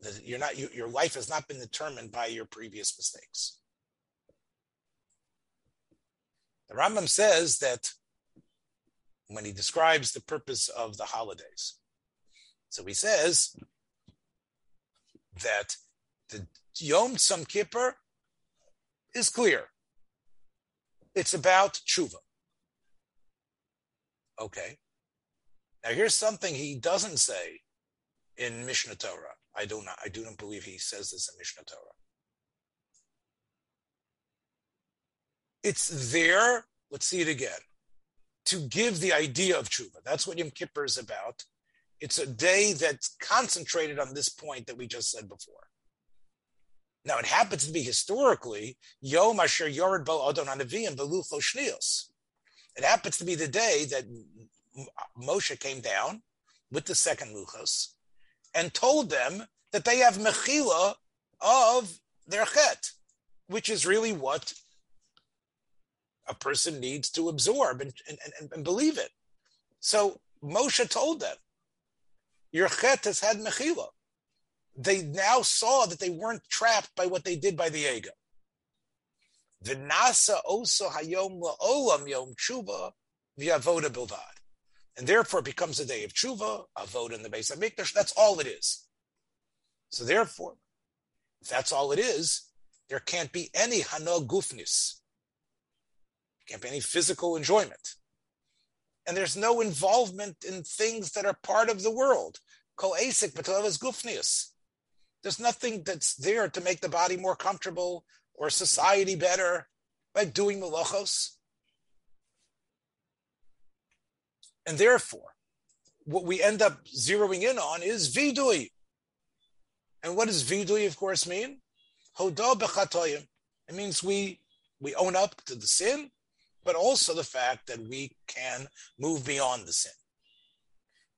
that you're not, you, your life has not been determined by your previous mistakes. The Rambam says that when he describes the purpose of the holidays, so he says that The Yom Tzom Kippur is clear. It's about tshuva. Okay. Now here's something he doesn't say in Mishnah Torah. I do not. I do not believe he says this in Mishnah Torah. It's there. Let's see it again. To give the idea of tshuva. That's what Yom Kippur is about. It's a day that's concentrated on this point that we just said before. Now, it happens to be historically Yom Asher Yored Bo Adon Anavim Belucho Shnios. It happens to be the day that Moshe came down with the second Luchos and told them that they have mechila of their chet, which is really what a person needs to absorb and, and, and, and believe it. So Moshe told them, your chet has had mechila. They now saw that they weren't trapped by what they did by the ego. The nasa oso hayom la'olam yom tshuva v'avoda bilvad. And therefore it becomes a day of tshuva, avoda in the Beis Hamikdash. That's all it is. So therefore, if that's all it is, there can't be any hana gufnis. Can't be any physical enjoyment. And there's no involvement in things that are part of the world. Gufnius. There's nothing that's there to make the body more comfortable or society better by doing malachos. And therefore, what we end up zeroing in on is vidui. And what does vidui, of course, mean? It means we we own up to the sin, but also the fact that we can move beyond the sin.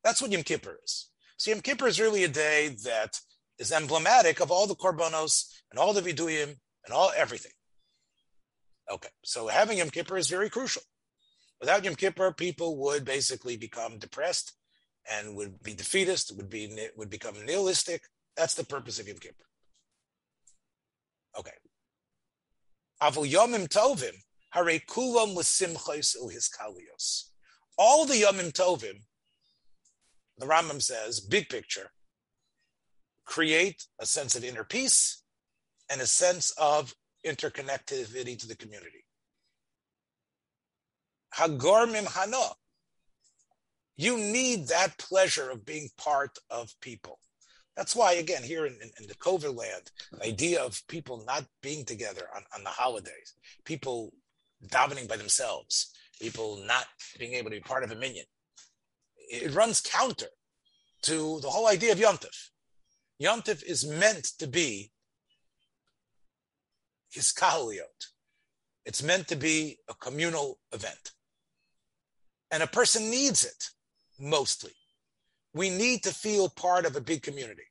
That's what Yom Kippur is. So Yom Kippur is really a day that is emblematic of all the korbanos and all the viduyim and all everything. Okay, so having Yom Kippur is very crucial. Without Yom Kippur, people would basically become depressed and would be defeatist, would be would become nihilistic. That's the purpose of Yom Kippur. Okay. Avul Yomim Tovim, Hare Kulam L'Simchos Kalios. All the Yomim Tovim, the Rambam says, big picture, create a sense of inner peace and a sense of interconnectivity to the community. Hagormim hana. You need that pleasure of being part of people. That's why, again, here in, in, in, the COVID land, the idea of people not being together on, on the holidays, people davening by themselves, people not being able to be part of a minyan, it runs counter to the whole idea of Yontif. Yontif is meant to be hiskaliot. It's meant to be a communal event. And a person needs it mostly. We need to feel part of a big community.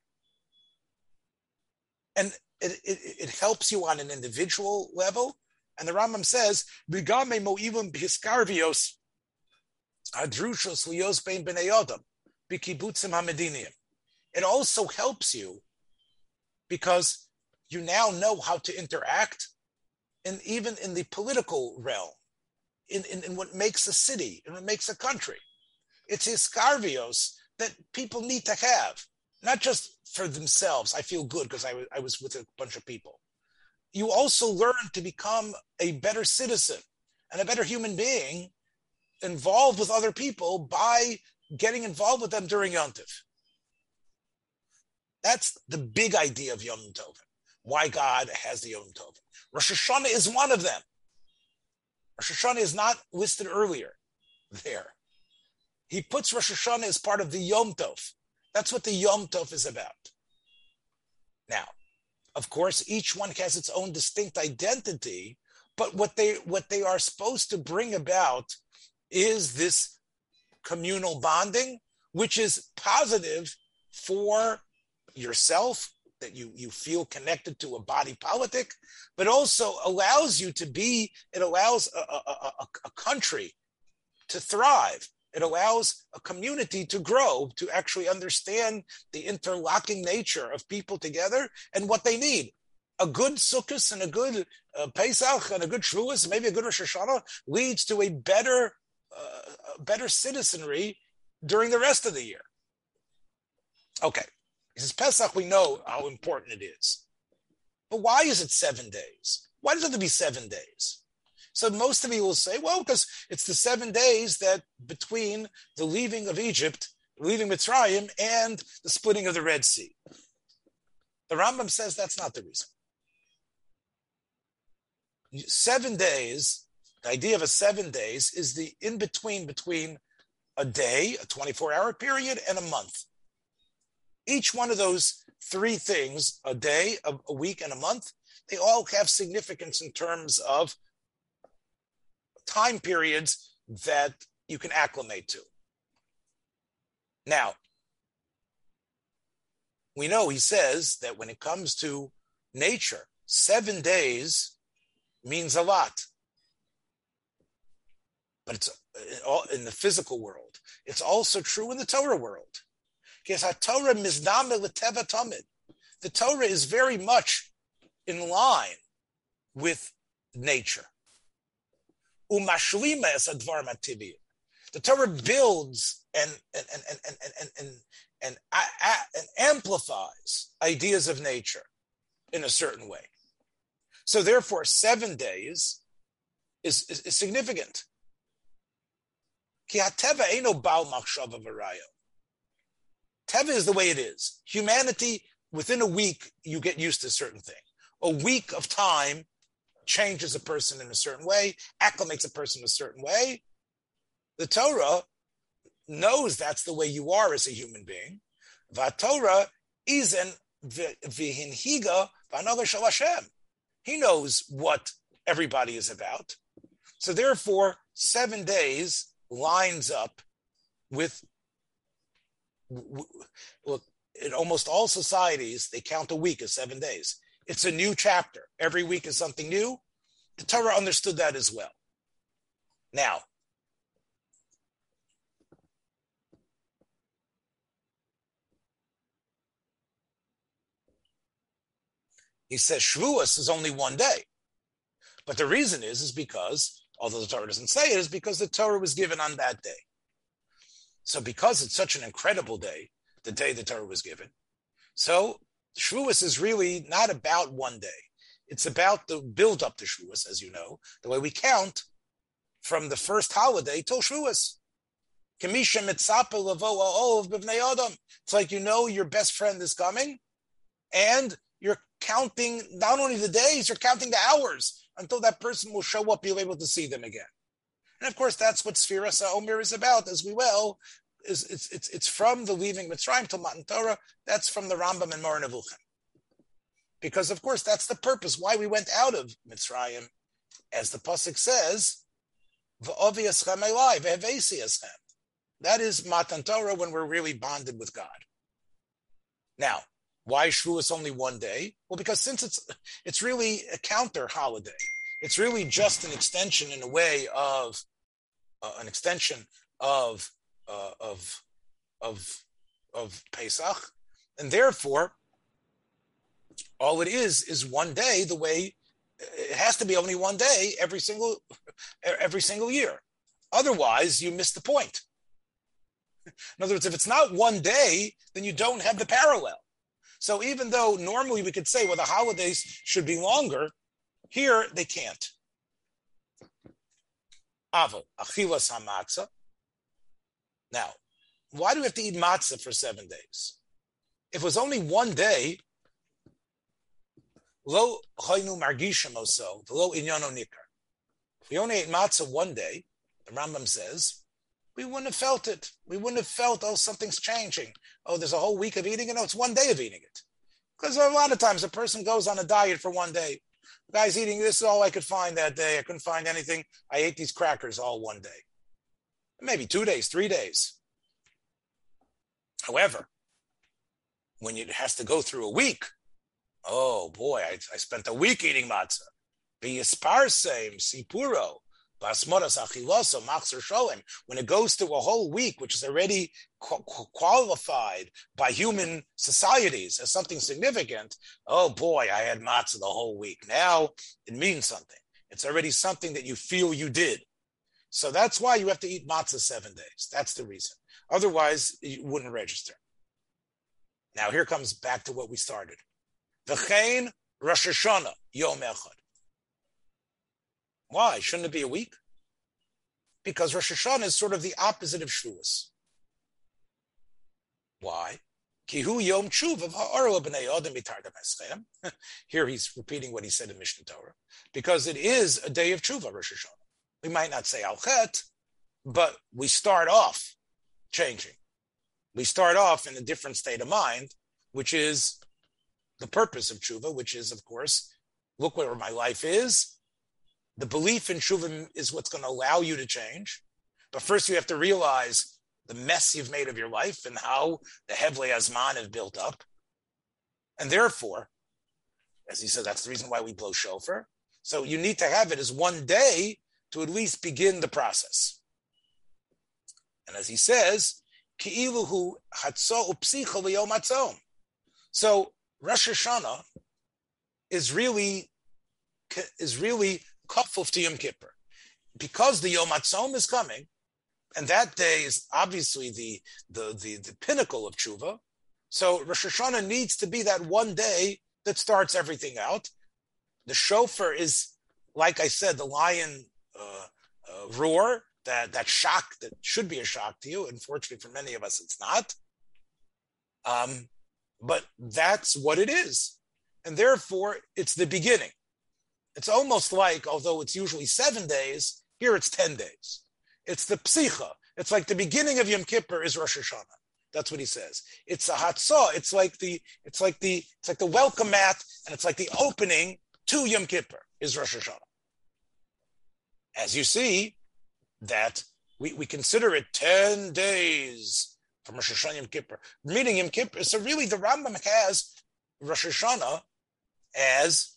And it, it, it helps you on an individual level. And the Rambam says, Bigame mo'ivim b'hiskarvios adrushos lios bein b'nei adam b'kibutzim hamedinim it also helps you because you now know how to interact and even in the political realm, in, in, in, what makes a city and what makes a country. It's iscarvios that people need to have, not just for themselves. I feel good because I, w- I was with a bunch of people. You also learn to become a better citizen and a better human being involved with other people by getting involved with them during Yom Tov. That's the big idea of Yom Tov. Why God has the Yom Tov. Rosh Hashanah is one of them. Rosh Hashanah is not listed earlier there. He puts Rosh Hashanah as part of the Yom Tov. That's what the Yom Tov is about. Now, of course, each one has its own distinct identity, but what they what they are supposed to bring about is this communal bonding, which is positive for yourself, that you, you feel connected to a body politic, but also allows you to be, it allows a, a, a, a country to thrive. It allows a community to grow, to actually understand the interlocking nature of people together and what they need. A good Sukkot and a good uh, Pesach and a good Shavuos, maybe a good Rosh Hashanah, leads to a better, uh, better citizenry during the rest of the year. Okay, he says Pesach, we know how important it is. But why is it seven days? Why does it have to be seven days? So most of you will say, well, because it's the seven days that between the leaving of Egypt, leaving Mitzrayim, and the splitting of the Red Sea. The Rambam says that's not the reason. Seven days, the idea of a seven days is the in between between a day, a 24 hour period, and a month. Each one of those three things, a day, a, a week, and a month, they all have significance in terms of time periods that you can acclimate to. Now, we know he says that when it comes to nature, seven days means a lot. But it's in the physical world. It's also true in the Torah world. Because The Torah is very much in line with nature. The Torah builds and and and and and and, and, and, and amplifies ideas of nature in a certain way. So therefore, seven days is, is, is significant. Teva is the way it is. Humanity, within a week, you get used to a certain thing. A week of time changes a person in a certain way, acclimates a person a certain way. The Torah knows that's the way you are as a human being. Vatorah izen vihinhiga v'another shalashem. He knows what everybody is about. So therefore, seven days lines up with look in almost all societies they count a week as seven days it's a new chapter every week is something new the torah understood that as well now he says Shavuos is only one day. But the reason is, is because, although the Torah doesn't say it, is because the Torah was given on that day. So because it's such an incredible day, the day the Torah was given, so Shavuos is really not about one day. It's about the build up to Shavuos, as you know, the way we count from the first holiday till Shavuos. It's like you know your best friend is coming, and you're counting not only the days, you're counting the hours until that person will show up, you'll be able to see them again. And of course, that's what Sfiras Omer is about, as we will. Is it's it's it's from the leaving Mitzrayim to Matan Torah. That's from the Rambam and Nevuchim. Because of course, that's the purpose why we went out of Mitzrayim, as the pasuk says, That is Matan Torah when we're really bonded with God. Now, why Shavuos only one day? Well, because since it's it's really a counter holiday, it's really just an extension in a way of uh, an extension of uh, of of of Pesach, and therefore all it is is one day. The way it has to be only one day every single every single year. Otherwise, you miss the point. In other words, if it's not one day, then you don't have the parallel. So even though normally we could say, well, the holidays should be longer, here they can't. Avo, achilas hamatzah. Now, why do we have to eat matzah for seven days? If it was only one day, lo margishim oso, lo inyano nikar. We only ate matzah one day, the Rambam says, we wouldn't have felt it. We wouldn't have felt, oh, something's changing. Oh, there's a whole week of eating it. No, it's one day of eating it. Because a lot of times a person goes on a diet for one day. The guy's eating this is all I could find that day. I couldn't find anything. I ate these crackers all one day. Maybe two days, three days. However, when it has to go through a week, oh boy, I, I spent a week eating matzah. Same sipuro. When it goes to a whole week, which is already qualified by human societies as something significant, oh boy, I had matzah the whole week. Now it means something. It's already something that you feel you did. So that's why you have to eat matzah seven days. That's the reason. Otherwise, you wouldn't register. Now here comes back to what we started. V'chein Rosh Hashanah, Yom Echad. Why? Shouldn't it be a week? Because Rosh Hashanah is sort of the opposite of Shavuos. Why? Kihu Yom Here he's repeating what he said in Mishnah Torah. Because it is a day of Tshuva, Rosh Hashanah. We might not say Al Chet, but we start off changing. We start off in a different state of mind, which is the purpose of tshuva, which is, of course, look where my life is. The belief in tshuva is what's going to allow you to change. But first, you have to realize the mess you've made of your life and how the Hevle Azman is built up. And therefore, as he said, that's the reason why we blow shofar. So you need to have it as one day to at least begin the process. And as he says, so Rosh Hashanah is really is really kafuf to Yom Kippur, because the Yom Hatzom is coming, and that day is obviously the the the, the pinnacle of tshuva. So Rosh Hashanah needs to be that one day that starts everything out. The shofar is, like I said, the lion roar that that shock that should be a shock to you. Unfortunately, for many of us, it's not. Um, but that's what it is. And therefore, it's the beginning. It's almost like, although it's usually seven days, here it's 10 days. It's the psicha. It's like the beginning of Yom Kippur is Rosh Hashanah. That's what he says. It's a hatzah. It's like the, it's like the, it's like the welcome mat, and it's like the opening to Yom Kippur is Rosh Hashanah. As you see, that we, we consider it 10 days from Rosh Hashanah Yom Kippur. Meaning Yom Kippur. So really the Rambam has Rosh Hashanah as,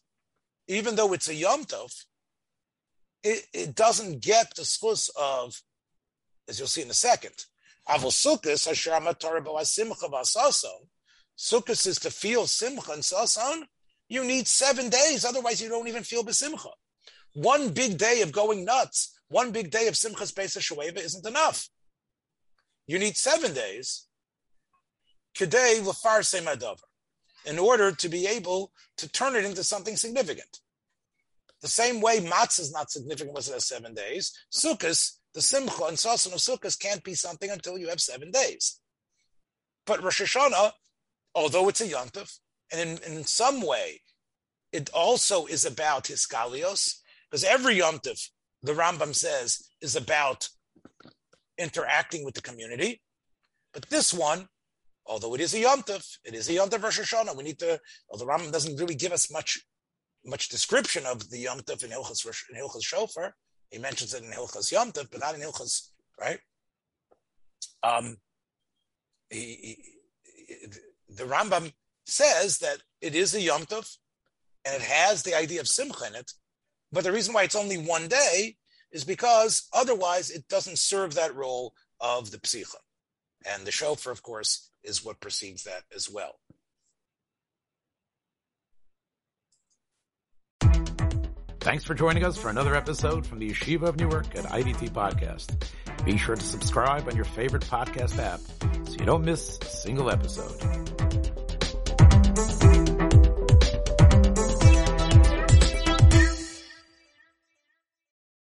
even though it's a Yom Tov, it, it doesn't get the schus of, as you'll see in a second, Avol Sukkot, Asher Amatar Simcha Vasason. Sukkot is to feel Simcha and Sason. You need seven days, otherwise you don't even feel Besimcha. One big day of going nuts, one big day of Simchas Beis Shoeva isn't enough. You need seven days, Kedei Lafar Semadover, in order to be able to turn it into something significant. The same way matzah is not significant unless it has seven days, Sukkot, the Simcha and Sasan of Sukkot can't be something until you have seven days. But Rosh Hashanah, although it's a yontif, and in, in some way, it also is about Hiskalios, because every yontif, the Rambam says, is about interacting with the community. But this one, although it is a yontif, it is a yontif Rosh Hashanah. We need to, although the Rambam doesn't really give us much much description of the yontif in Hilchas, in Hilchas Shofar. He mentions it in Hilchas yontif, but not in Hilchas, right? Um, he, he, the Rambam says that it is a yontif and it has the idea of simcha in it, but the reason why it's only one day is because otherwise it doesn't serve that role of the psicha. And the shofar, of course, is what precedes that as well. Thanks for joining us for another episode from the Yeshiva of Newark at IDT Podcast. Be sure to subscribe on your favorite podcast app so you don't miss a single episode.